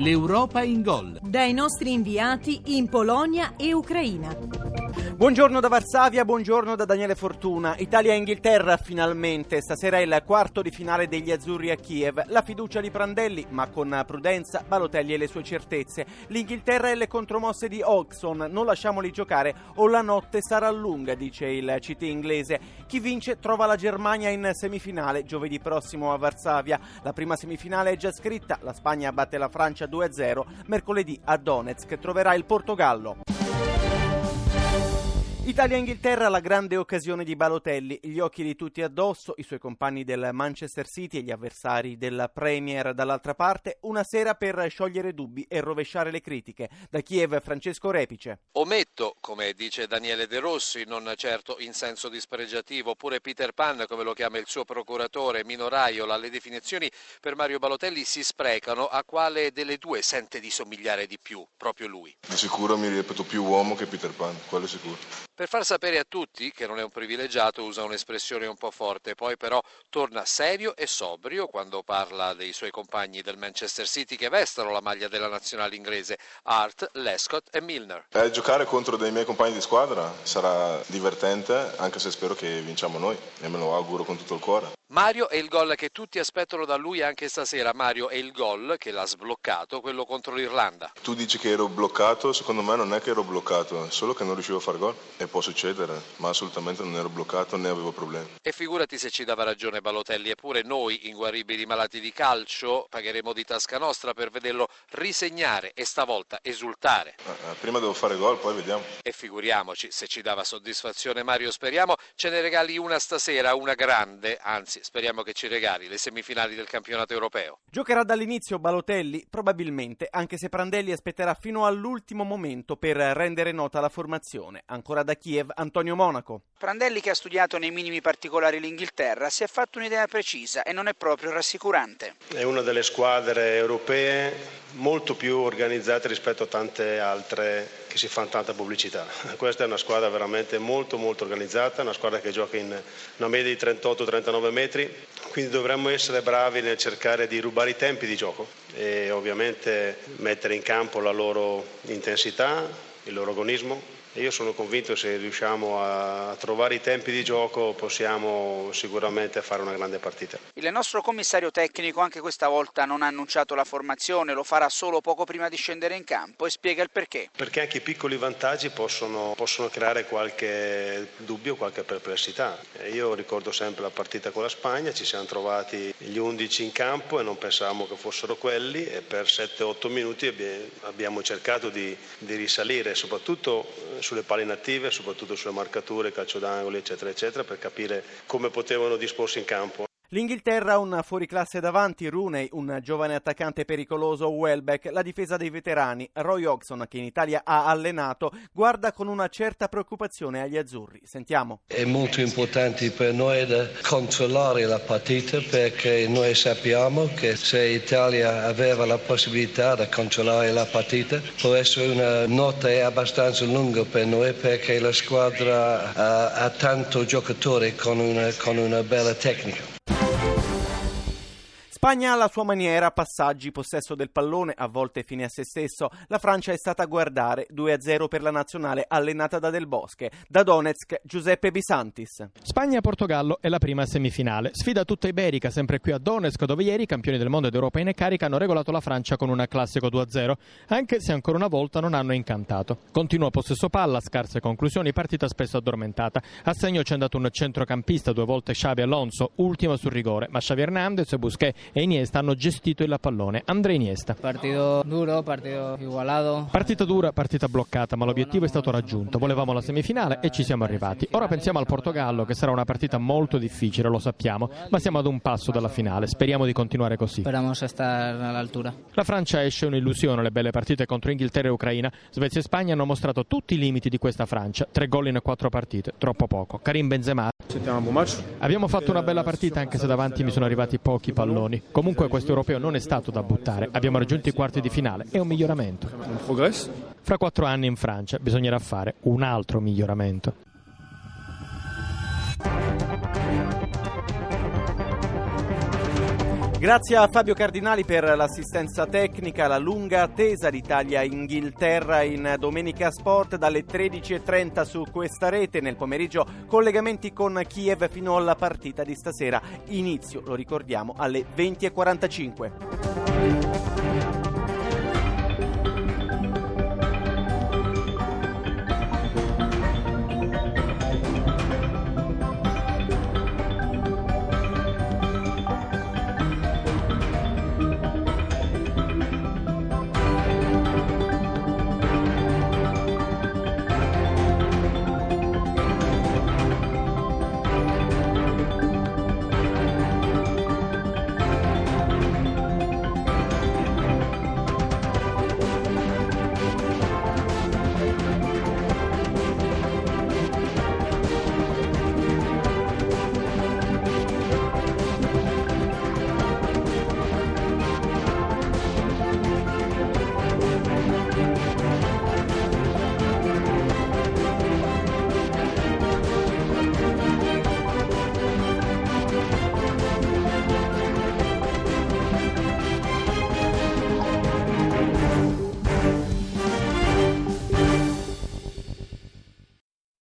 L'Europa in gol. Dai nostri inviati in Polonia e Ucraina. Buongiorno da Varsavia, buongiorno da Daniele Fortuna. Italia-Inghilterra finalmente. Stasera è il quarto di finale degli azzurri a Kiev. La fiducia di Prandelli, ma con prudenza, Balotelli e le sue certezze. L'Inghilterra e le contromosse di Oxon. Non lasciamoli giocare o la notte sarà lunga, dice il CT inglese. Chi vince trova la Germania in semifinale giovedì prossimo a Varsavia. La prima semifinale è già scritta. La Spagna batte la Francia 2-0. Mercoledì a Donetsk troverà il Portogallo. Italia-Inghilterra la grande occasione di Balotelli, gli occhi di tutti addosso, i suoi compagni del Manchester City e gli avversari della Premier dall'altra parte, una sera per sciogliere dubbi e rovesciare le critiche. Da Kiev Francesco Repice. Ometto, come dice Daniele De Rossi, non certo in senso dispregiativo, oppure Peter Pan, come lo chiama il suo procuratore, Minoraiola, le definizioni per Mario Balotelli si sprecano, a quale delle due sente di somigliare di più, proprio lui? Di sicuro mi ripeto più uomo che Peter Pan, quello è sicuro. Per far sapere a tutti che non è un privilegiato usa un'espressione un po' forte, poi però torna serio e sobrio quando parla dei suoi compagni del Manchester City che vestono la maglia della nazionale inglese, Hart, Lescott e Milner. Eh, giocare contro dei miei compagni di squadra sarà divertente, anche se spero che vinciamo noi e me lo auguro con tutto il cuore. Mario è il gol che tutti aspettano da lui anche stasera. Mario è il gol che l'ha sbloccato, quello contro l'Irlanda. Tu dici che ero bloccato, secondo me non è che ero bloccato, solo che non riuscivo a fare gol. E può succedere, ma assolutamente non ero bloccato né avevo problemi. E figurati se ci dava ragione Balotelli, eppure noi, inguaribili malati di calcio, pagheremo di tasca nostra per vederlo risegnare e stavolta esultare. Eh, prima devo fare gol, poi vediamo. E figuriamoci se ci dava soddisfazione Mario, speriamo ce ne regali una stasera, una grande, anzi speriamo che ci regali le semifinali del campionato europeo. Giocherà dall'inizio Balotelli? Probabilmente, anche se Prandelli aspetterà fino all'ultimo momento per rendere nota la formazione. Ancora da Kiev, Antonio Monaco. Prandelli, che ha studiato nei minimi particolari l'Inghilterra, si è fatto un'idea precisa e non è proprio rassicurante. È una delle squadre europee molto più organizzate rispetto a tante altre che si fanno tanta pubblicità. Questa è una squadra veramente molto molto organizzata, una squadra che gioca in una media di 38-39 metri, quindi dovremmo essere bravi nel cercare di rubare i tempi di gioco e ovviamente mettere in campo la loro intensità, il loro agonismo e io sono convinto che se riusciamo a trovare i tempi di gioco possiamo sicuramente fare una grande partita. Il nostro commissario tecnico anche questa volta non ha annunciato la formazione, lo farà solo poco prima di scendere in campo e spiega il perché. Perché anche i piccoli vantaggi possono, possono creare qualche dubbio, qualche perplessità. Io ricordo sempre la partita con la Spagna, ci siamo trovati gli 11 in campo e non pensavamo che fossero quelli e per 7-8 minuti abbiamo cercato di, di risalire, soprattutto sulle palle inattive, soprattutto sulle marcature, calcio d'angoli, eccetera, eccetera, per capire come potevano disporsi in campo. L'Inghilterra ha un fuoriclasse davanti, Rooney, un giovane attaccante pericoloso, Welbeck, la difesa dei veterani, Roy Oxon, che in Italia ha allenato, guarda con una certa preoccupazione agli azzurri. Sentiamo. È molto importante per noi controllare la partita perché noi sappiamo che se l'Italia aveva la possibilità di controllare la partita può essere una notte abbastanza lunga per noi perché la squadra ha, ha tanto giocatori con una, con una bella tecnica. Spagna alla sua maniera, passaggi, possesso del pallone, a volte fine a se stesso. La Francia è stata a guardare 2-0 per la nazionale allenata da Del Bosche. Da Donetsk, Giuseppe Bisantis. Spagna-Portogallo è la prima semifinale. Sfida tutta iberica, sempre qui a Donetsk, dove ieri i campioni del mondo ed Europa in carica hanno regolato la Francia con un classico 2-0, anche se ancora una volta non hanno incantato. Continua possesso palla, scarse conclusioni, partita spesso addormentata. A segno c'è andato un centrocampista, due volte Xavi Alonso, ultimo sul rigore, ma Xavi Hernandez e Busquets e Iniesta hanno gestito il pallone. Andrea Iniesta. Partito duro, partito igualato. Partita dura, partita bloccata, ma l'obiettivo è stato raggiunto. Volevamo la semifinale e ci siamo arrivati. Ora pensiamo al Portogallo, che sarà una partita molto difficile, lo sappiamo, ma siamo ad un passo dalla finale. Speriamo di continuare così. Speriamo di stare all'altura. La Francia esce un'illusione, le belle partite contro Inghilterra e Ucraina. Svezia e Spagna hanno mostrato tutti i limiti di questa Francia. Tre gol in quattro partite, troppo poco. Karim Benzema. Abbiamo fatto una bella partita anche se davanti mi sono arrivati pochi palloni. Comunque questo europeo non è stato da buttare, abbiamo raggiunto i quarti di finale, è un miglioramento. Fra quattro anni in Francia bisognerà fare un altro miglioramento. Grazie a Fabio Cardinali per l'assistenza tecnica, la lunga attesa d'Italia-Inghilterra in Domenica Sport dalle 13.30 su questa rete. Nel pomeriggio collegamenti con Kiev fino alla partita di stasera. Inizio, lo ricordiamo, alle 20.45.